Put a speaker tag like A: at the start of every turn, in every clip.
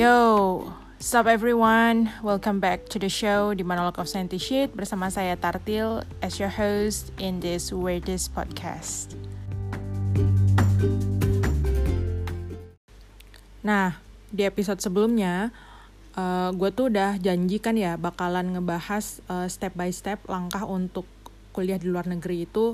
A: Yo, sup everyone? Welcome back to the show di Monologue of Shit bersama saya Tartil as your host in this weirdest podcast. Nah, di episode sebelumnya, uh, gue tuh udah janjikan ya bakalan ngebahas uh, step by step langkah untuk kuliah di luar negeri itu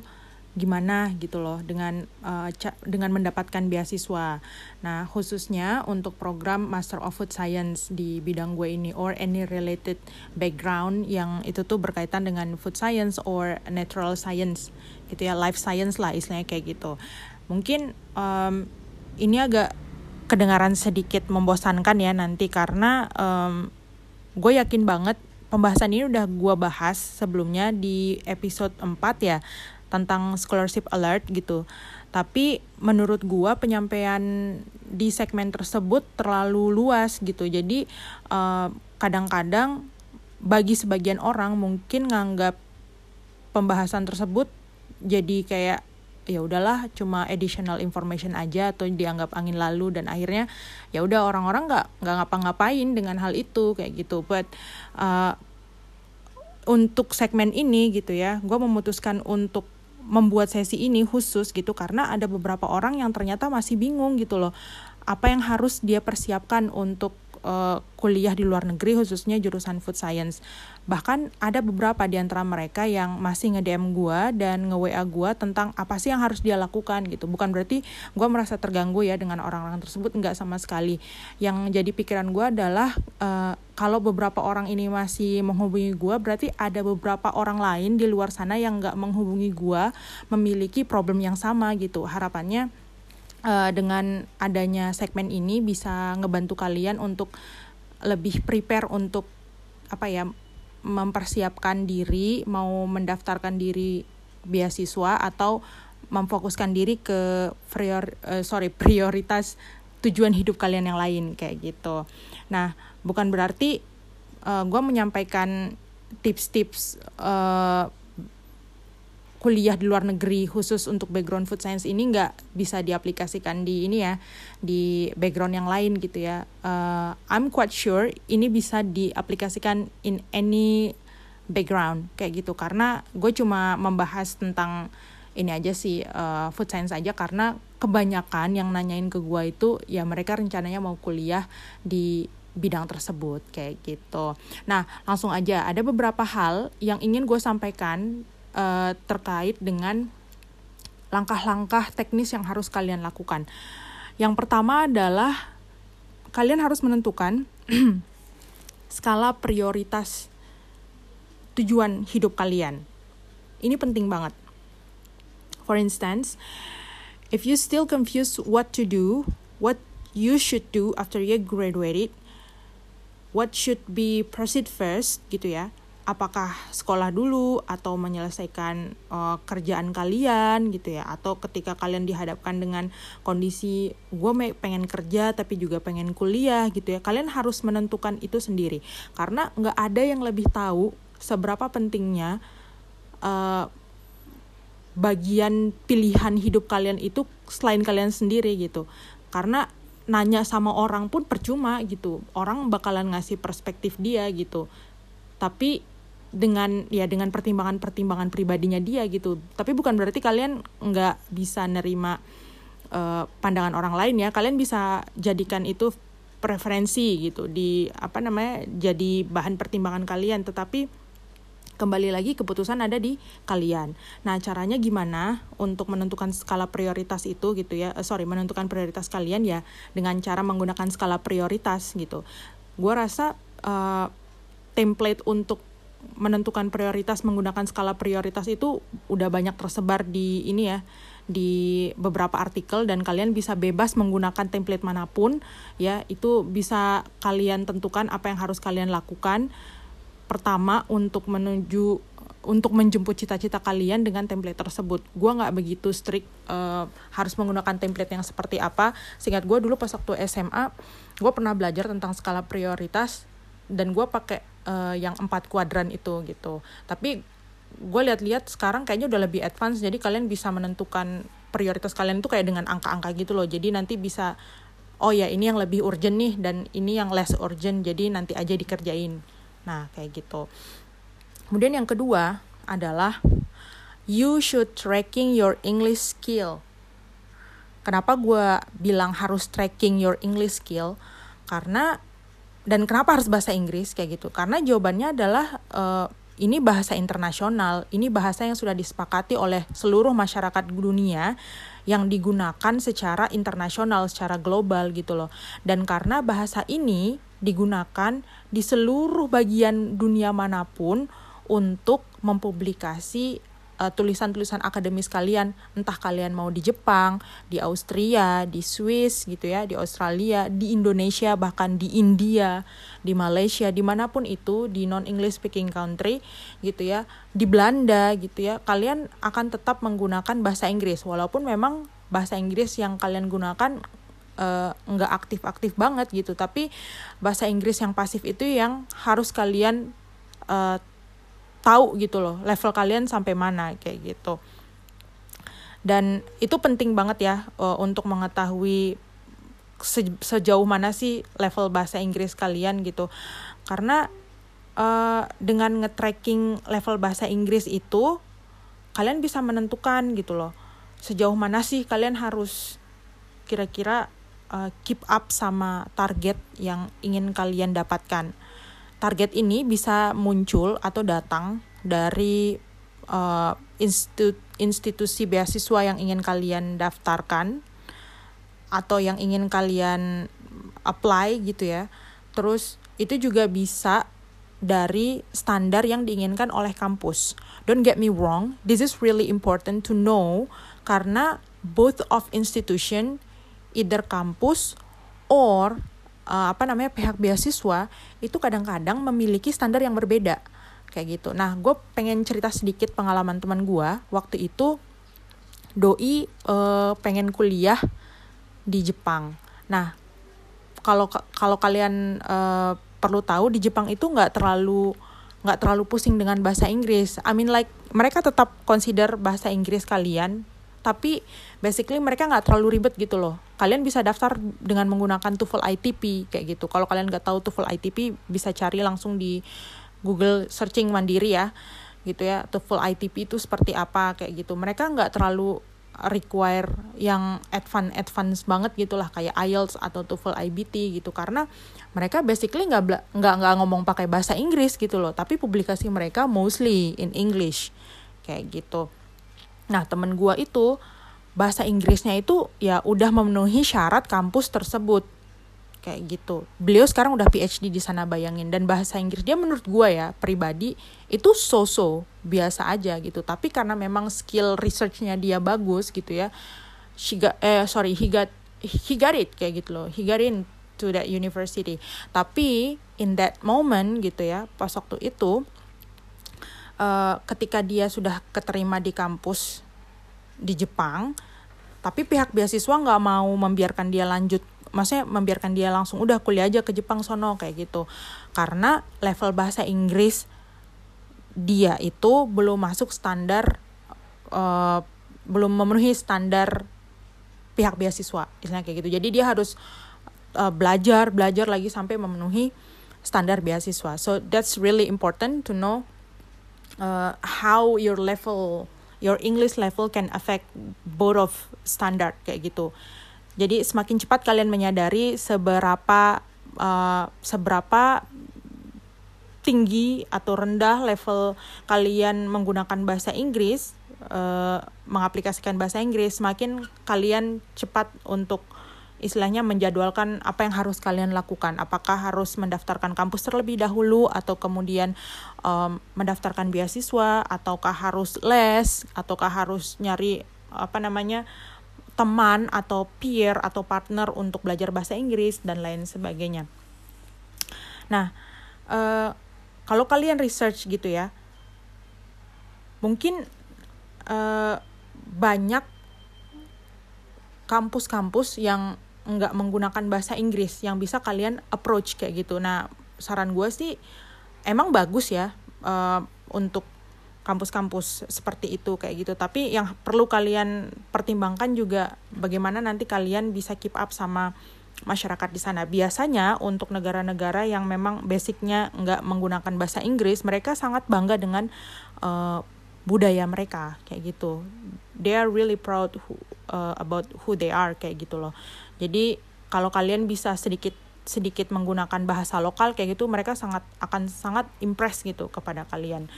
A: gimana gitu loh dengan uh, dengan mendapatkan beasiswa. Nah, khususnya untuk program Master of Food Science di bidang gue ini or any related background yang itu tuh berkaitan dengan food science or natural science gitu ya, life science lah istilahnya kayak gitu. Mungkin um, ini agak kedengaran sedikit membosankan ya nanti karena um, gue yakin banget pembahasan ini udah gue bahas sebelumnya di episode 4 ya tentang scholarship alert gitu. Tapi menurut gua penyampaian di segmen tersebut terlalu luas gitu. Jadi eh, kadang-kadang bagi sebagian orang mungkin nganggap pembahasan tersebut jadi kayak ya udahlah cuma additional information aja atau dianggap angin lalu dan akhirnya ya udah orang-orang nggak nggak ngapa-ngapain dengan hal itu kayak gitu but uh, untuk segmen ini gitu ya gue memutuskan untuk membuat sesi ini khusus gitu karena ada beberapa orang yang ternyata masih bingung gitu loh. Apa yang harus dia persiapkan untuk uh, kuliah di luar negeri khususnya jurusan food science. Bahkan ada beberapa di antara mereka yang masih nge-DM gue dan nge-WA gue tentang apa sih yang harus dia lakukan gitu. Bukan berarti gue merasa terganggu ya dengan orang-orang tersebut, enggak sama sekali. Yang jadi pikiran gue adalah uh, kalau beberapa orang ini masih menghubungi gue, berarti ada beberapa orang lain di luar sana yang nggak menghubungi gue memiliki problem yang sama gitu. Harapannya uh, dengan adanya segmen ini bisa ngebantu kalian untuk lebih prepare untuk apa ya mempersiapkan diri mau mendaftarkan diri beasiswa atau memfokuskan diri ke prior uh, sorry prioritas tujuan hidup kalian yang lain kayak gitu. Nah bukan berarti uh, gue menyampaikan tips-tips uh, kuliah di luar negeri khusus untuk background food science ini nggak bisa diaplikasikan di ini ya di background yang lain gitu ya. Uh, I'm quite sure ini bisa diaplikasikan in any background kayak gitu. Karena gue cuma membahas tentang ini aja sih uh, food science aja. Karena kebanyakan yang nanyain ke gue itu ya mereka rencananya mau kuliah di bidang tersebut kayak gitu. Nah langsung aja. Ada beberapa hal yang ingin gue sampaikan uh, terkait dengan langkah-langkah teknis yang harus kalian lakukan. Yang pertama adalah kalian harus menentukan skala prioritas tujuan hidup kalian. Ini penting banget. For instance, if you still confused what to do, what you should do after you graduated, what should be proceed first gitu ya apakah sekolah dulu atau menyelesaikan uh, kerjaan kalian gitu ya? Atau ketika kalian dihadapkan dengan kondisi gue pengen kerja tapi juga pengen kuliah gitu ya kalian harus menentukan itu sendiri. Karena nggak ada yang lebih tahu seberapa pentingnya uh, bagian pilihan hidup kalian itu selain kalian sendiri gitu. Karena nanya sama orang pun percuma gitu. Orang bakalan ngasih perspektif dia gitu. Tapi dengan ya dengan pertimbangan-pertimbangan pribadinya dia gitu tapi bukan berarti kalian nggak bisa nerima uh, pandangan orang lain ya kalian bisa jadikan itu preferensi gitu di apa namanya jadi bahan pertimbangan kalian tetapi kembali lagi keputusan ada di kalian. Nah caranya gimana untuk menentukan skala prioritas itu gitu ya? Uh, sorry menentukan prioritas kalian ya dengan cara menggunakan skala prioritas gitu. Gue rasa uh, template untuk menentukan prioritas menggunakan skala prioritas itu udah banyak tersebar di ini ya di beberapa artikel dan kalian bisa bebas menggunakan template mana pun ya itu bisa kalian tentukan apa yang harus kalian lakukan pertama untuk menuju untuk menjemput cita-cita kalian dengan template tersebut. Gue nggak begitu strict uh, harus menggunakan template yang seperti apa. Singkat gue dulu pas waktu SMA, gue pernah belajar tentang skala prioritas dan gue pakai uh, yang empat kuadran itu gitu. Tapi gue lihat-lihat sekarang kayaknya udah lebih advance jadi kalian bisa menentukan prioritas kalian tuh kayak dengan angka-angka gitu loh. Jadi nanti bisa oh ya ini yang lebih urgent nih dan ini yang less urgent jadi nanti aja dikerjain. Nah kayak gitu. Kemudian yang kedua adalah you should tracking your English skill. Kenapa gue bilang harus tracking your English skill? Karena dan kenapa harus bahasa Inggris? Kayak gitu. Karena jawabannya adalah uh, ini bahasa internasional. Ini bahasa yang sudah disepakati oleh seluruh masyarakat dunia yang digunakan secara internasional secara global gitu loh. Dan karena bahasa ini digunakan di seluruh bagian dunia mana pun untuk mempublikasi uh, tulisan-tulisan akademis kalian, entah kalian mau di Jepang, di Austria, di Swiss gitu ya, di Australia, di Indonesia, bahkan di India, di Malaysia, di mana pun itu, di non-English speaking country gitu ya, di Belanda gitu ya, kalian akan tetap menggunakan bahasa Inggris, walaupun memang bahasa Inggris yang kalian gunakan uh, nggak aktif-aktif banget gitu, tapi bahasa Inggris yang pasif itu yang harus kalian uh, tahu gitu loh level kalian sampai mana kayak gitu. Dan itu penting banget ya uh, untuk mengetahui se sejauh mana sih level bahasa Inggris kalian gitu. Karena uh, dengan nge-tracking level bahasa Inggris itu kalian bisa menentukan gitu loh sejauh mana sih kalian harus kira-kira uh, keep up sama target yang ingin kalian dapatkan target ini bisa muncul atau datang dari uh, institu institusi beasiswa yang ingin kalian daftarkan atau yang ingin kalian apply gitu ya. Terus itu juga bisa dari standar yang diinginkan oleh kampus. Don't get me wrong, this is really important to know karena both of institution either kampus or uh, apa namanya pihak beasiswa itu kadang-kadang memiliki standar yang berbeda kayak gitu. Nah, gue pengen cerita sedikit pengalaman teman gue waktu itu doi uh, pengen kuliah di Jepang. Nah, kalau kalau kalian uh, perlu tahu di Jepang itu nggak terlalu nggak terlalu pusing dengan bahasa Inggris. I mean like mereka tetap consider bahasa Inggris kalian tapi basically mereka nggak terlalu ribet gitu loh. Kalian bisa daftar dengan menggunakan TOEFL ITP kayak gitu. Kalau kalian nggak tahu TOEFL ITP bisa cari langsung di Google searching mandiri ya gitu ya TOEFL ITP itu seperti apa kayak gitu. Mereka nggak terlalu require yang advance advance banget gitulah kayak IELTS atau TOEFL IBT gitu karena mereka basically nggak nggak nggak ngomong pakai bahasa Inggris gitu loh tapi publikasi mereka mostly in English kayak gitu Nah, temen gue itu bahasa Inggrisnya itu ya udah memenuhi syarat kampus tersebut. Kayak gitu. Beliau sekarang udah PhD di sana bayangin dan bahasa Inggris dia menurut gue ya pribadi itu so-so biasa aja gitu. Tapi karena memang skill researchnya dia bagus gitu ya. She got, eh sorry, he got he got it kayak gitu loh. He got in to that university. Tapi in that moment gitu ya, pas waktu itu uh, ketika dia sudah keterima di kampus di Jepang tapi pihak beasiswa nggak mau membiarkan dia lanjut maksudnya membiarkan dia langsung udah kuliah aja ke Jepang sono kayak gitu. Karena level bahasa Inggris dia itu belum masuk standar uh, belum memenuhi standar pihak beasiswa istilahnya kayak gitu. Jadi dia harus uh, belajar belajar lagi sampai memenuhi standar beasiswa. So that's really important to know uh, how your level your English level can affect both of standard kayak gitu. Jadi semakin cepat kalian menyadari seberapa uh, seberapa tinggi atau rendah level kalian menggunakan bahasa Inggris, uh, mengaplikasikan bahasa Inggris, semakin kalian cepat untuk istilahnya menjadwalkan apa yang harus kalian lakukan. Apakah harus mendaftarkan kampus terlebih dahulu atau kemudian um, mendaftarkan beasiswa ataukah harus les ataukah harus nyari apa namanya teman atau peer atau partner untuk belajar bahasa Inggris dan lain sebagainya. Nah, uh, kalau kalian research gitu ya, mungkin uh, banyak kampus-kampus yang nggak menggunakan bahasa Inggris yang bisa kalian approach kayak gitu. Nah, saran gue sih emang bagus ya uh, untuk kampus-kampus seperti itu kayak gitu. Tapi yang perlu kalian pertimbangkan juga bagaimana nanti kalian bisa keep up sama masyarakat di sana. Biasanya untuk negara-negara yang memang basicnya nggak menggunakan bahasa Inggris, mereka sangat bangga dengan uh, budaya mereka kayak gitu. They are really proud uh, about who they are kayak gitu loh. Jadi kalau kalian bisa sedikit sedikit menggunakan bahasa lokal kayak gitu, mereka sangat akan sangat impress gitu kepada kalian.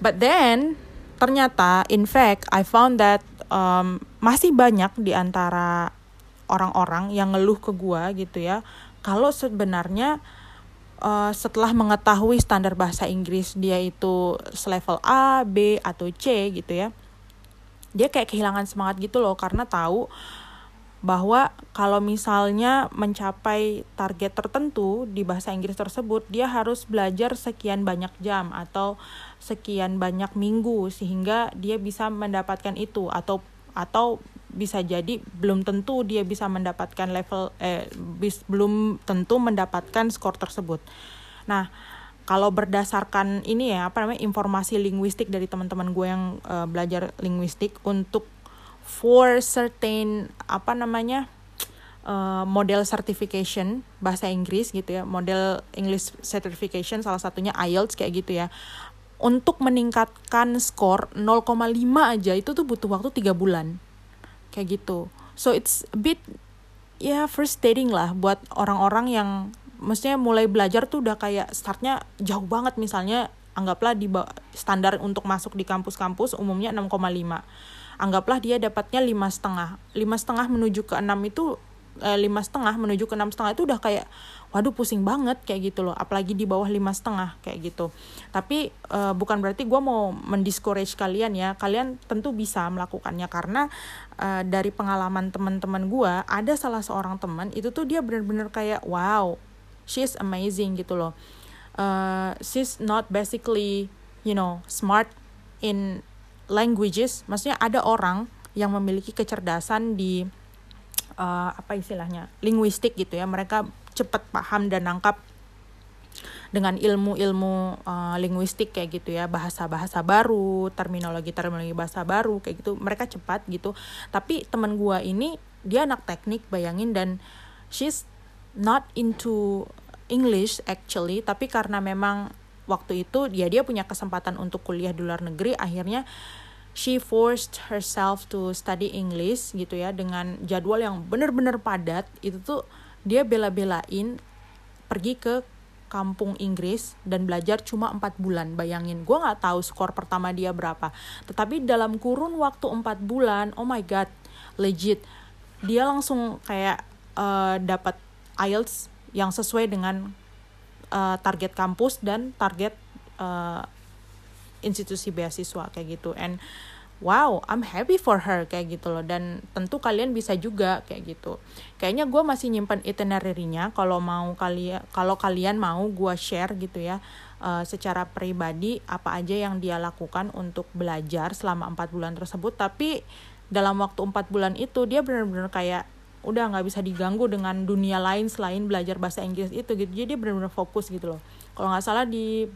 A: But then ternyata, in fact, I found that um, masih banyak di antara orang-orang yang ngeluh ke gua gitu ya kalau sebenarnya uh, setelah mengetahui standar bahasa Inggris dia itu selevel A, B atau C gitu ya dia kayak kehilangan semangat gitu loh karena tahu bahwa kalau misalnya mencapai target tertentu di bahasa Inggris tersebut dia harus belajar sekian banyak jam atau sekian banyak minggu sehingga dia bisa mendapatkan itu atau atau bisa jadi belum tentu dia bisa mendapatkan level eh bis, belum tentu mendapatkan skor tersebut. Nah, kalau berdasarkan ini ya apa namanya informasi linguistik dari teman-teman gue yang uh, belajar linguistik untuk for certain apa namanya uh, model certification bahasa Inggris gitu ya model English certification salah satunya IELTS kayak gitu ya untuk meningkatkan skor 0,5 aja itu tuh butuh waktu tiga bulan kayak gitu. So it's a bit ya first dating lah buat orang-orang yang maksudnya mulai belajar tuh udah kayak startnya jauh banget. Misalnya anggaplah di standar untuk masuk di kampus-kampus umumnya 6,5 anggaplah dia dapatnya lima setengah. Lima setengah menuju ke enam itu Eh, lima setengah menuju ke enam setengah itu udah kayak waduh pusing banget kayak gitu loh. Apalagi di bawah lima setengah kayak gitu. Tapi uh, bukan berarti gue mau mendiscourage kalian ya. Kalian tentu bisa melakukannya karena uh, dari pengalaman teman-teman gue ada salah seorang teman itu tuh dia bener-bener kayak wow she's amazing gitu loh. Uh, she's not basically you know smart in languages. Maksudnya ada orang yang memiliki kecerdasan di uh, apa istilahnya linguistik gitu ya. Mereka cepat paham dan nangkap dengan ilmu-ilmu uh, linguistik kayak gitu ya. Bahasa-bahasa baru terminologi-terminologi bahasa baru kayak gitu. Mereka cepat gitu. Tapi teman gua ini dia anak teknik bayangin dan she's not into English actually. Tapi karena memang waktu itu dia dia punya kesempatan untuk kuliah di luar negeri akhirnya she forced herself to study English gitu ya dengan jadwal yang bener-bener padat. Itu tuh dia bela-belain pergi ke kampung Inggris dan belajar cuma empat bulan. Bayangin gue nggak tahu skor pertama dia berapa. Tetapi dalam kurun waktu empat bulan oh my god legit. Dia langsung kayak uh, dapat IELTS yang sesuai dengan uh, target kampus dan target uh, institusi beasiswa kayak gitu. And wow I'm happy for her kayak gitu loh. Dan tentu kalian bisa juga kayak gitu. Kayaknya gue masih nyimpan itinerary-nya. Kalau mau kalian kalau kalian mau gue share gitu ya uh, secara pribadi apa aja yang dia lakukan untuk belajar selama empat bulan tersebut. Tapi dalam waktu empat bulan itu dia benar-benar kayak udah nggak bisa diganggu dengan dunia lain selain belajar bahasa Inggris itu gitu. Jadi dia benar-benar fokus gitu loh. Kalau nggak salah di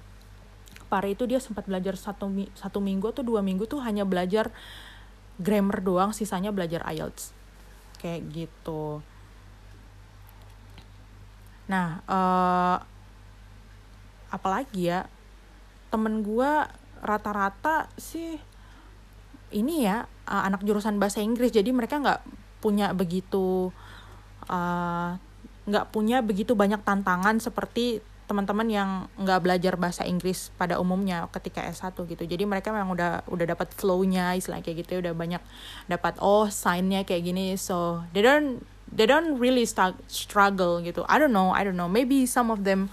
A: Pare itu dia sempat belajar satu, satu minggu atau dua minggu tuh hanya belajar grammar doang sisanya belajar IELTS. Kayak gitu. Nah uh, apalagi ya temen gue rata-rata sih ini ya uh, anak jurusan bahasa Inggris. Jadi mereka nggak punya begitu eh, nggak uh, punya begitu banyak tantangan seperti teman-teman yang nggak belajar bahasa Inggris pada umumnya ketika S1 gitu. Jadi mereka memang udah udah dapat flow-nya istilah kayak gitu ya, udah banyak dapat oh sign-nya kayak gini. So they don't they don't really start struggle gitu. I don't know, I don't know. Maybe some of them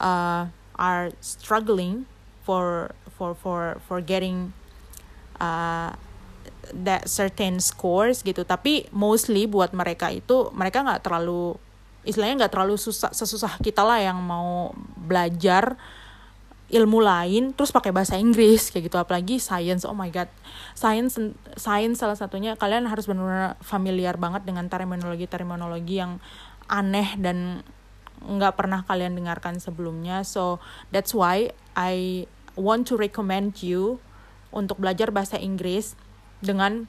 A: uh, are struggling for for for for getting uh, that certain scores gitu. Tapi mostly buat mereka itu mereka nggak terlalu istilahnya nggak terlalu susah sesusah kita lah yang mau belajar ilmu lain terus pakai bahasa Inggris kayak gitu. Apalagi science oh my god. Science science salah satunya kalian harus benar-benar familiar banget dengan terminologi terminologi yang aneh dan nggak pernah kalian dengarkan sebelumnya. So that's why I want to recommend you untuk belajar bahasa Inggris dengan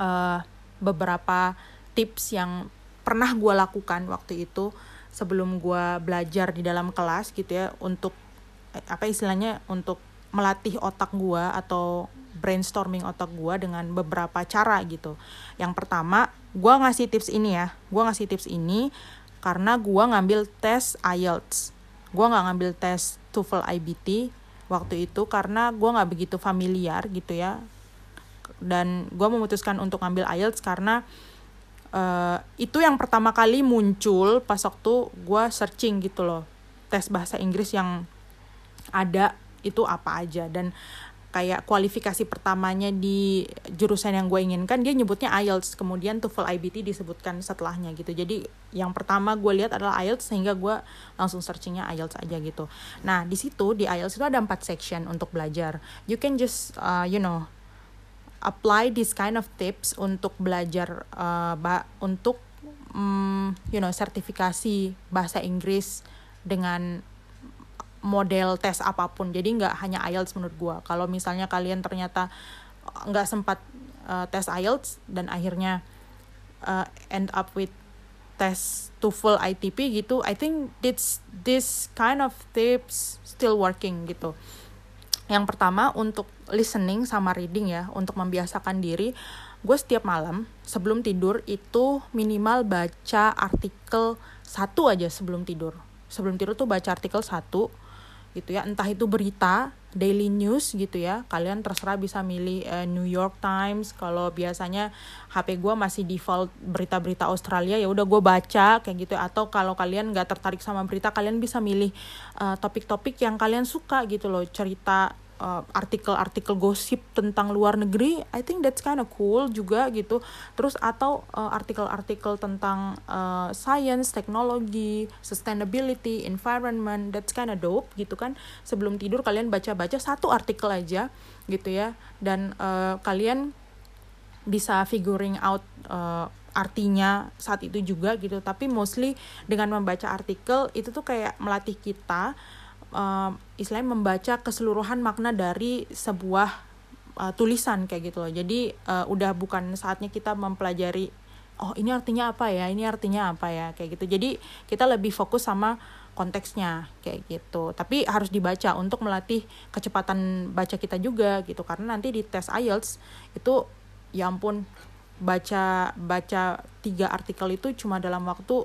A: uh, beberapa tips yang pernah gue lakukan waktu itu sebelum gue belajar di dalam kelas gitu ya untuk eh, apa istilahnya untuk melatih otak gue atau brainstorming otak gue dengan beberapa cara gitu. Yang pertama, gue ngasih tips ini ya. Gue ngasih tips ini karena gue ngambil tes IELTS. Gue nggak ngambil tes TOEFL IBT waktu itu karena gue nggak begitu familiar gitu ya. Dan gue memutuskan untuk ngambil IELTS karena uh, itu yang pertama kali muncul pas waktu gue searching gitu loh tes bahasa Inggris yang ada itu apa aja. Dan kayak kualifikasi pertamanya di jurusan yang gue inginkan dia nyebutnya IELTS. Kemudian TOEFL IBT disebutkan setelahnya gitu. Jadi yang pertama gue lihat adalah IELTS sehingga gue langsung searchingnya IELTS aja gitu. Nah di situ di IELTS itu ada empat section untuk belajar. You can just uh, you know apply this kind of tips untuk belajar uh, ba untuk um, you know sertifikasi bahasa Inggris dengan model tes apa pun. Jadi nggak hanya IELTS menurut gue kalau misalnya kalian ternyata nggak sempat uh, tes IELTS dan akhirnya uh, end up with tes TOEFL ITP gitu I think this this kind of tips still working gitu yang pertama untuk listening sama reading ya, untuk membiasakan diri, gue setiap malam sebelum tidur itu minimal baca artikel satu aja sebelum tidur. Sebelum tidur tuh baca artikel satu gitu ya, entah itu berita, daily news gitu ya. Kalian terserah bisa milih uh, New York Times. Kalau biasanya HP gue masih default berita-berita Australia ya udah gue baca kayak gitu. Atau kalau kalian nggak tertarik sama berita, kalian bisa milih eh, topik-topik uh, yang kalian suka gitu loh, cerita uh, artikel-artikel gosip tentang luar negeri, I think that's kind of cool juga gitu. Terus atau uh, artikel-artikel tentang uh, science, teknologi, sustainability, environment, that's kind of dope gitu kan. Sebelum tidur kalian baca-baca satu artikel aja gitu ya, dan uh, kalian bisa figuring out uh, artinya saat itu juga gitu. Tapi mostly dengan membaca artikel itu tuh kayak melatih kita uh, istilahnya membaca keseluruhan makna dari sebuah uh, tulisan kayak gitu loh. Jadi uh, udah bukan saatnya kita mempelajari oh ini artinya apa ya, ini artinya apa ya kayak gitu. Jadi kita lebih fokus sama konteksnya kayak gitu. Tapi harus dibaca untuk melatih kecepatan baca kita juga gitu karena nanti di tes IELTS itu ya ampun baca baca tiga artikel itu cuma dalam waktu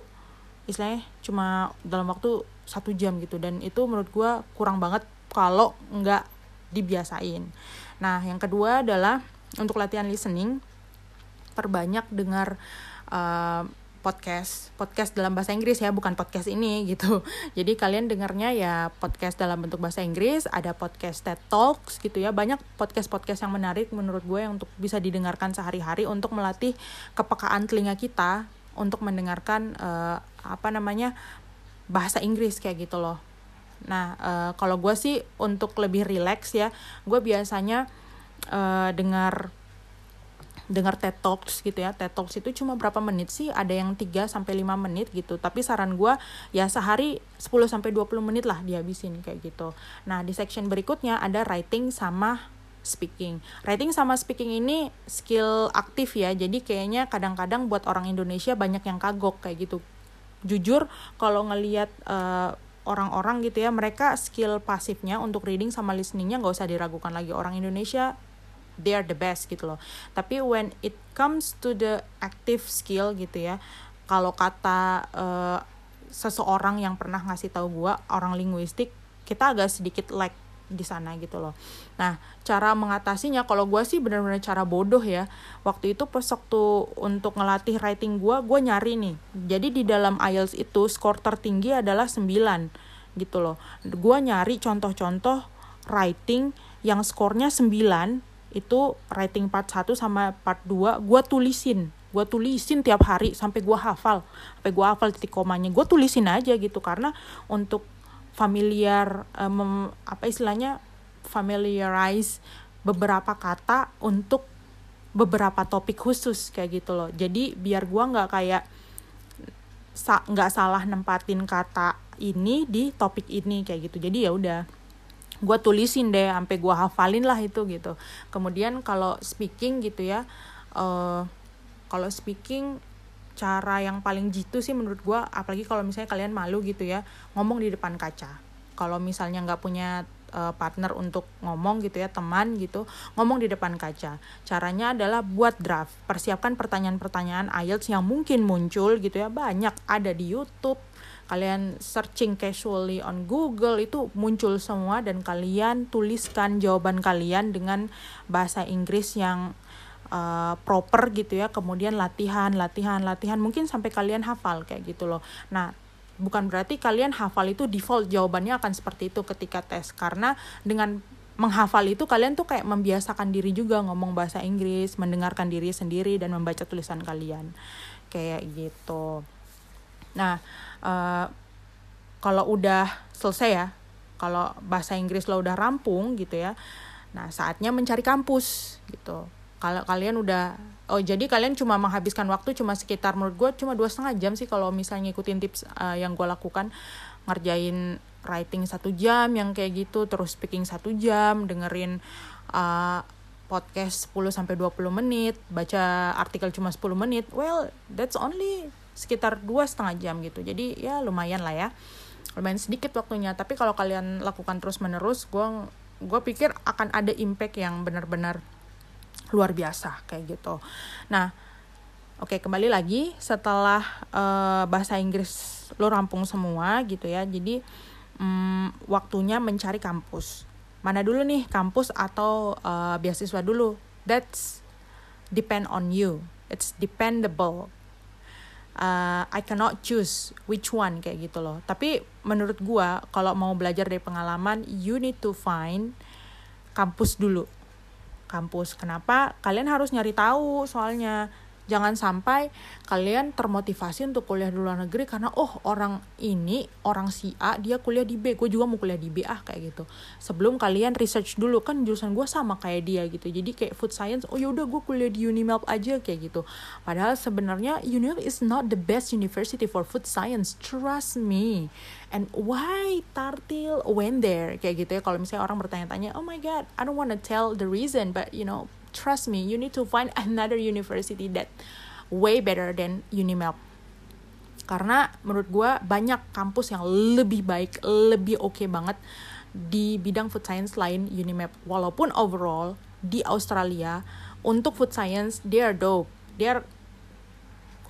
A: istilahnya cuma dalam waktu satu jam gitu. Dan itu menurut gue kurang banget kalau nggak dibiasain. Nah yang kedua adalah untuk latihan listening perbanyak dengar uh, podcast. Podcast dalam bahasa Inggris ya bukan podcast ini gitu. Jadi kalian dengarnya ya podcast dalam bentuk bahasa Inggris ada podcast TED Talks gitu ya. Banyak podcast podcast yang menarik menurut gue yang untuk bisa didengarkan sehari-hari untuk melatih kepekaan telinga kita untuk mendengarkan uh, apa namanya bahasa Inggris kayak gitu loh. Nah, uh, kalau gue sih untuk lebih rileks ya, gue biasanya uh, dengar dengar TED Talks gitu ya. TED Talks itu cuma berapa menit sih? Ada yang 3 sampai 5 menit gitu. Tapi saran gue ya sehari 10 sampai 20 menit lah dihabisin kayak gitu. Nah, di section berikutnya ada writing sama speaking. Writing sama speaking ini skill aktif ya. Jadi kayaknya kadang-kadang buat orang Indonesia banyak yang kagok kayak gitu jujur kalau ngelihat uh, orang-orang gitu ya mereka skill pasifnya untuk reading sama listeningnya nggak usah diragukan lagi. Orang Indonesia they are the best gitu loh. Tapi when it comes to the active skill gitu ya kalau kata uh, seseorang yang pernah ngasih tahu gue orang linguistik kita agak sedikit lag di sana gitu loh. Nah, cara mengatasinya kalau gue sih benar-benar cara bodoh ya. Waktu itu pas waktu untuk ngelatih writing gue, gue nyari nih. Jadi di dalam IELTS itu skor tertinggi adalah 9 gitu loh. Gue nyari contoh-contoh writing yang skornya 9 itu writing part 1 sama part 2 gue tulisin gue tulisin tiap hari sampai gue hafal sampai gue hafal titik komanya gue tulisin aja gitu karena untuk familiar um, apa istilahnya familiarize beberapa kata untuk beberapa topik khusus kayak gitu loh. Jadi biar gua nggak kayak nggak sa salah nempatin kata ini di topik ini kayak gitu. Jadi ya udah gue tulisin deh sampai gue hafalin lah itu gitu. Kemudian kalau speaking gitu ya uh, kalau speaking cara yang paling jitu sih menurut gue apalagi kalau misalnya kalian malu gitu ya ngomong di depan kaca. Kalau misalnya nggak punya uh, partner untuk ngomong gitu ya teman gitu ngomong di depan kaca. Caranya adalah buat draft persiapkan pertanyaan-pertanyaan IELTS yang mungkin muncul gitu ya banyak ada di YouTube. Kalian searching casually on Google itu muncul semua dan kalian tuliskan jawaban kalian dengan bahasa Inggris yang uh, proper gitu ya kemudian latihan latihan latihan mungkin sampai kalian hafal kayak gitu loh. Nah bukan berarti kalian hafal itu default jawabannya akan seperti itu ketika tes. Karena dengan menghafal itu kalian tuh kayak membiasakan diri juga ngomong bahasa Inggris mendengarkan diri sendiri dan membaca tulisan kalian. Kayak gitu. Nah uh, kalau udah selesai ya kalau bahasa Inggris lo udah rampung gitu ya nah saatnya mencari kampus gitu kalau kalian udah oh jadi kalian cuma menghabiskan waktu cuma sekitar menurut gue cuma dua setengah jam sih kalau misalnya ngikutin tips uh, yang gue lakukan. Ngerjain writing satu jam yang kayak gitu terus speaking satu jam dengerin uh, podcast 10 sampai 20 menit baca artikel cuma 10 menit. Well that's only sekitar dua setengah jam gitu. Jadi ya lumayan lah ya. Lumayan sedikit waktunya. Tapi kalau kalian lakukan terus menerus gue gue pikir akan ada impact yang benar-benar luar biasa kayak gitu. Nah, oke okay, kembali lagi setelah uh, bahasa Inggris lo rampung semua gitu ya. Jadi um, waktunya mencari kampus. Mana dulu nih kampus atau uh, beasiswa dulu? That's depend on you. It's dependable. Uh, I cannot choose which one kayak gitu loh. Tapi menurut gua kalau mau belajar dari pengalaman, you need to find kampus dulu kampus. Kenapa? Kalian harus nyari tahu soalnya. Jangan sampai kalian termotivasi untuk kuliah di luar negeri karena oh orang ini orang si A dia kuliah di B. Gue juga mau kuliah di B ah kayak gitu. Sebelum kalian research dulu kan jurusan gue sama kayak dia gitu. Jadi kayak food science oh yaudah gue kuliah di Unimelp aja kayak gitu. Padahal sebenarnya Unimelp is not the best university for food science trust me and why Tartil went there? Kayak gitu ya kalau misalnya orang bertanya-tanya oh my god I don't wanna tell the reason but you know trust me you need to find another university that way better than Unimap karena menurut gue banyak kampus yang lebih baik lebih oke okay banget di bidang food science lain Unimap walaupun overall di Australia untuk food science they are dope. They are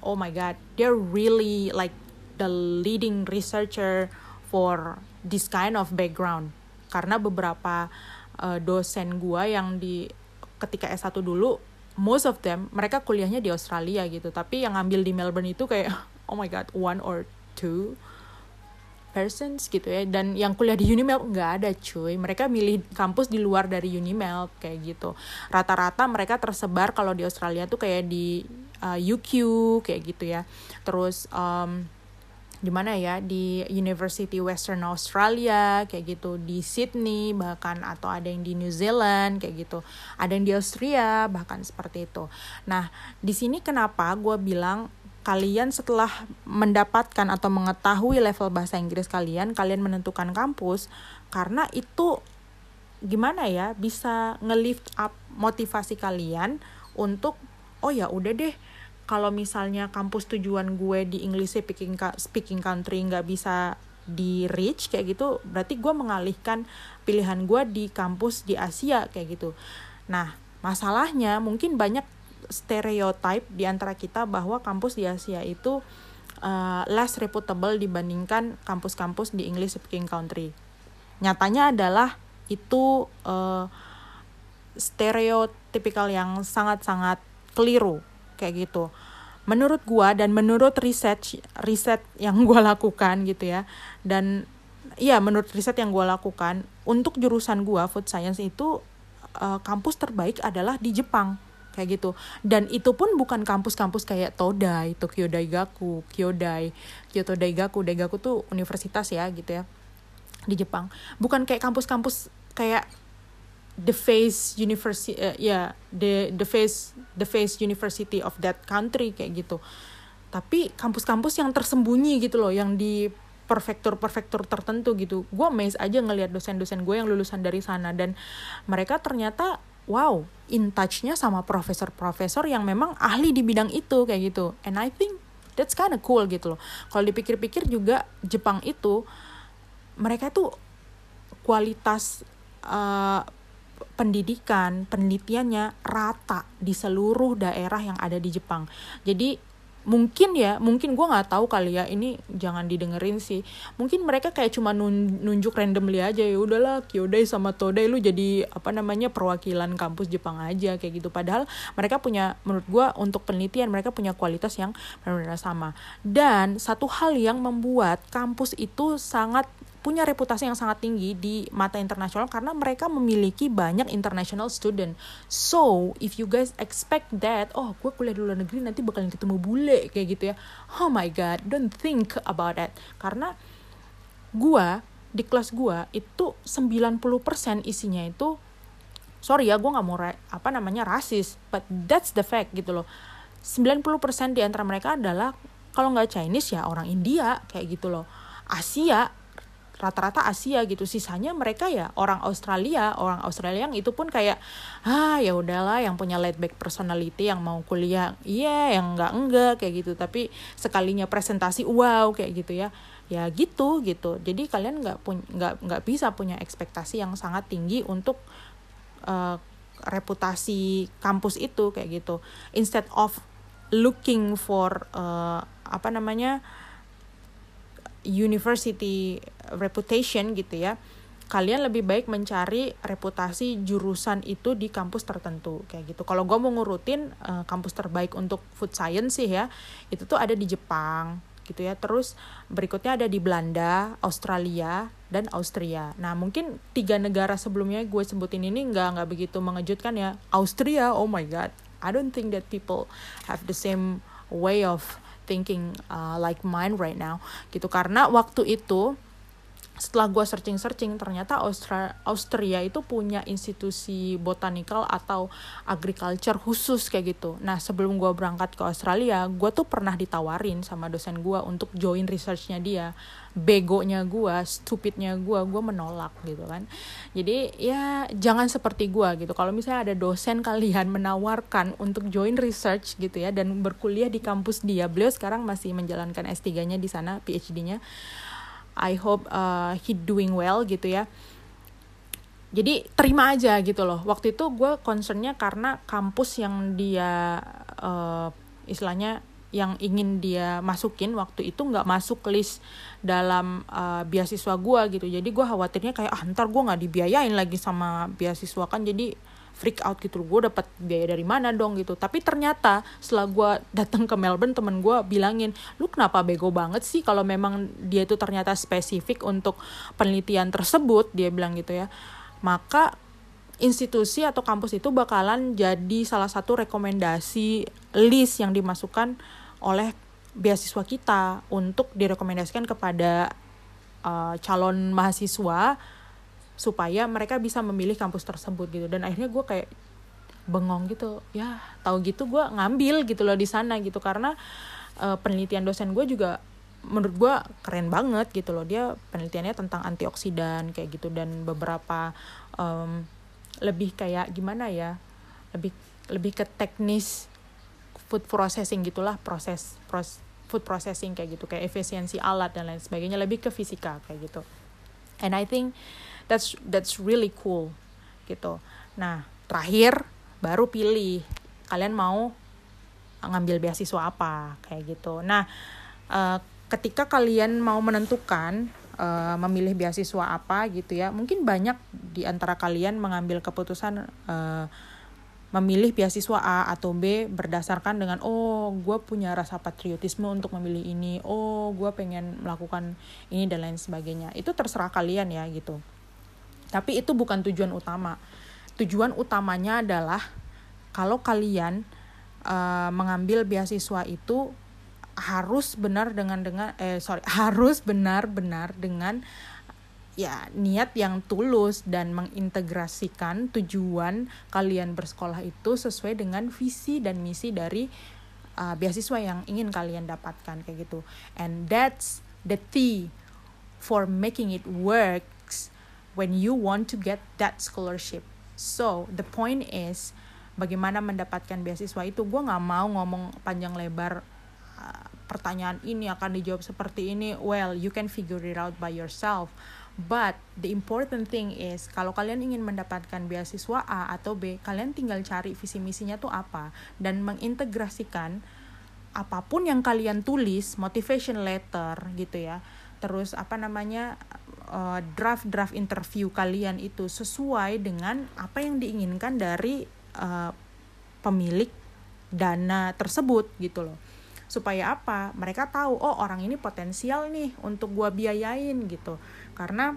A: oh my god they're really like the leading researcher for this kind of background. Karena beberapa uh, dosen gua yang di ketika S1 dulu most of them mereka kuliahnya di Australia gitu. Tapi yang ngambil di Melbourne itu kayak oh my god one or two persons gitu ya. Dan yang kuliah di Unimel nggak ada cuy. Mereka milih kampus di luar dari Unimel kayak gitu. Rata-rata mereka tersebar kalau di Australia tuh kayak di uh, UQ kayak gitu ya. Terus um, di mana ya di University Western Australia kayak gitu. Di Sydney bahkan atau ada yang di New Zealand kayak gitu. Ada yang di Austria bahkan seperti itu. Nah di sini kenapa gue bilang kalian setelah mendapatkan atau mengetahui level bahasa Inggris kalian kalian menentukan kampus karena itu gimana ya bisa ngelift up motivasi kalian untuk oh ya udah deh kalau misalnya kampus tujuan gue di English speaking speaking country nggak bisa di reach kayak gitu berarti gue mengalihkan pilihan gue di kampus di Asia kayak gitu. Nah masalahnya mungkin banyak stereotype di antara kita bahwa kampus di Asia itu uh, less reputable dibandingkan kampus-kampus di English speaking country. Nyatanya adalah itu uh, stereotipikal yang sangat-sangat keliru kayak gitu. Menurut gua dan menurut riset riset yang gua lakukan gitu ya. Dan iya menurut riset yang gua lakukan untuk jurusan gua food science itu uh, kampus terbaik adalah di Jepang kayak gitu. Dan itu pun bukan kampus-kampus kayak Todai, Tokyo Daigaku, Kyodai, Kyoto Daigaku, Daigaku tuh universitas ya gitu ya di Jepang. Bukan kayak kampus-kampus kayak the face university uh, ya yeah, the the face the face university of that country kayak gitu. Tapi kampus-kampus yang tersembunyi gitu loh yang di perfektur-perfektur tertentu gitu. Gue amazed aja ngelihat dosen-dosen gue yang lulusan dari sana. Dan mereka ternyata wow in touchnya sama profesor-profesor yang memang ahli di bidang itu kayak gitu. And I think that's kind of cool gitu loh. Kalau dipikir-pikir juga Jepang itu mereka tuh kualitas uh, pendidikan penelitiannya rata di seluruh daerah yang ada di Jepang. Jadi mungkin ya mungkin gue nggak tahu kali ya ini jangan didengerin sih. Mungkin mereka kayak cuma nun nunjuk randomly aja ya udahlah Kyodai sama Todai lu jadi apa namanya perwakilan kampus Jepang aja kayak gitu. Padahal mereka punya menurut gue untuk penelitian mereka punya kualitas yang benar-benar sama. Dan satu hal yang membuat kampus itu sangat punya reputasi yang sangat tinggi di mata internasional karena mereka memiliki banyak international student. So, if you guys expect that, oh gue kuliah di luar negeri nanti bakalan ketemu bule kayak gitu ya. Oh my god, don't think about that. Karena gue di kelas gue itu 90% isinya itu sorry ya gue nggak mau apa namanya rasis but that's the fact gitu loh 90% di antara mereka adalah kalau nggak Chinese ya orang India kayak gitu loh Asia rata-rata Asia gitu. Sisanya mereka ya orang Australia orang Australia yang itu pun kayak ah ya udahlah yang punya laid back personality yang mau kuliah iya yeah, yang enggak enggak kayak gitu. Tapi sekalinya presentasi wow kayak gitu ya. Ya gitu gitu. Jadi kalian nggak pun nggak nggak bisa punya ekspektasi yang sangat tinggi untuk uh, reputasi kampus itu kayak gitu. Instead of looking for uh, apa namanya university reputation gitu ya kalian lebih baik mencari reputasi jurusan itu di kampus tertentu kayak gitu. Kalau gue mau ngurutin uh, kampus terbaik untuk food science sih ya itu tuh ada di Jepang gitu ya. Terus berikutnya ada di Belanda Australia dan Austria. Nah mungkin tiga negara sebelumnya gue sebutin ini nggak nggak begitu mengejutkan ya. Austria oh my god. I don't think that people have the same way of thinking uh, like mine right now gitu. Karena waktu itu setelah gue searching-searching ternyata Austria, Austria itu punya institusi botanical atau agriculture khusus kayak gitu. Nah sebelum gue berangkat ke Australia, gue tuh pernah ditawarin sama dosen gue untuk join researchnya dia. Begonya gue, stupidnya gue, gue menolak gitu kan. Jadi ya jangan seperti gue gitu. Kalau misalnya ada dosen kalian menawarkan untuk join research gitu ya dan berkuliah di kampus dia, beliau sekarang masih menjalankan S3-nya di sana, PhD-nya I hope uh, he doing well gitu ya. Jadi terima aja gitu loh. Waktu itu gue concernnya karena kampus yang dia uh, istilahnya yang ingin dia masukin waktu itu nggak masuk list dalam uh, beasiswa gue gitu. Jadi gue khawatirnya kayak ah ntar gue nggak dibiayain lagi sama beasiswa kan. Jadi freak out gitu gue dapat biaya dari mana dong gitu. Tapi ternyata setelah gue datang ke Melbourne temen gue bilangin lu kenapa bego banget sih kalau memang dia itu ternyata spesifik untuk penelitian tersebut? Dia bilang gitu ya. Maka institusi atau kampus itu bakalan jadi salah satu rekomendasi list yang dimasukkan oleh beasiswa kita untuk direkomendasikan kepada uh, calon mahasiswa supaya mereka bisa memilih kampus tersebut gitu. Dan akhirnya gue kayak bengong gitu. Ya tahu gitu gue ngambil gitu loh di sana gitu. Karena uh, penelitian dosen gue juga menurut gue keren banget gitu loh. Dia penelitiannya tentang antioksidan kayak gitu. Dan beberapa um, lebih kayak gimana ya lebih lebih ke teknis food processing gitulah proses pros, food processing kayak gitu. Kayak efisiensi alat dan lain sebagainya. Lebih ke fisika kayak gitu. And I think that's that's really cool gitu. Nah terakhir baru pilih. Kalian mau ngambil beasiswa apa? Kayak gitu. Nah uh, ketika kalian mau menentukan uh, memilih beasiswa apa gitu ya mungkin banyak di antara kalian mengambil keputusan uh, memilih beasiswa A atau B berdasarkan dengan oh gue punya rasa patriotisme untuk memilih ini. Oh gue pengen melakukan ini dan lain sebagainya. Itu terserah kalian ya gitu tapi itu bukan tujuan utama. Tujuan utamanya adalah kalau kalian uh, mengambil beasiswa itu harus benar dengan dengan eh sorry harus benar-benar dengan ya niat yang tulus dan mengintegrasikan tujuan kalian bersekolah itu sesuai dengan visi dan misi dari uh, beasiswa yang ingin kalian dapatkan kayak gitu and that's the key for making it work when you want to get that scholarship. So the point is bagaimana mendapatkan beasiswa itu? Gue nggak mau ngomong panjang lebar uh, pertanyaan ini akan dijawab seperti ini. Well you can figure it out by yourself. But the important thing is kalau kalian ingin mendapatkan beasiswa A atau B kalian tinggal cari visi misinya tuh apa. Dan mengintegrasikan apa pun yang kalian tulis motivation letter gitu ya. Terus apa namanya uh, draft-draft interview kalian itu sesuai dengan apa yang diinginkan dari uh, pemilik dana tersebut gitu loh. Supaya apa? Mereka tahu oh orang ini potensial nih untuk gua biayain gitu. Karena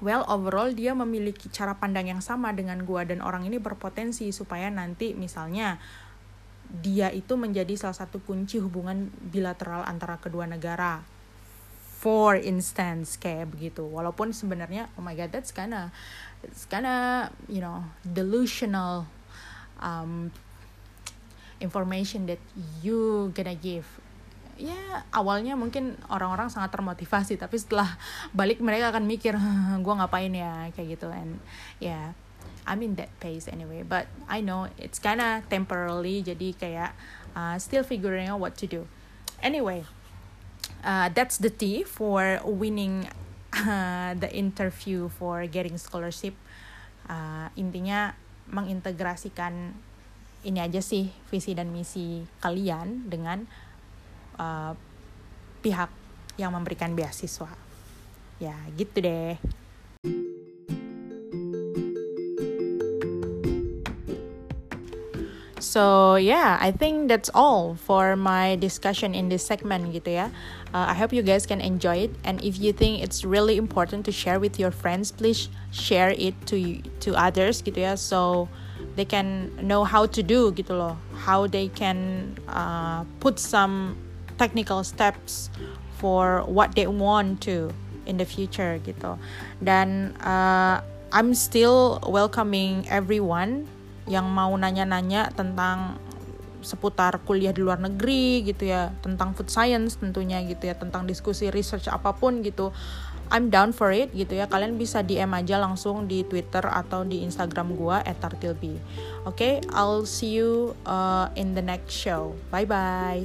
A: well overall dia memiliki cara pandang yang sama dengan gua dan orang ini berpotensi supaya nanti misalnya dia itu menjadi salah satu kunci hubungan bilateral antara kedua negara for instance kayak begitu. Walaupun sebenarnya oh my god that's kinda it's kinda you know delusional um, information that you gonna give. Ya awalnya mungkin orang-orang sangat termotivasi tapi setelah balik mereka akan mikir gue ngapain ya? Kayak gitu and ya yeah, I'm in that pace anyway but I know it's kinda temporarily jadi kayak uh, still figuring out what to do. Anyway uh, that's the tea for winning uh, the interview for getting scholarship. Uh, intinya mengintegrasikan ini aja sih visi dan misi kalian dengan uh, pihak yang memberikan beasiswa. Ya gitu deh So yeah, I think that's all for my discussion in this segment gitu ya. Uh, I hope you guys can enjoy it and if you think it's really important to share with your friends, please share it to to others gitu ya. So they can know how to do gitu loh how they can uh, put some technical steps for what they want to in the future gitu dan uh, I'm still welcoming everyone yang mau nanya-nanya tentang seputar kuliah di luar negeri gitu ya tentang food science tentunya gitu ya tentang diskusi research apa pun gitu I'm down for it gitu ya. Kalian bisa DM aja langsung di Twitter atau di Instagram gua @tartilbi. Oke, okay, I'll see you uh, in the next show. Bye bye.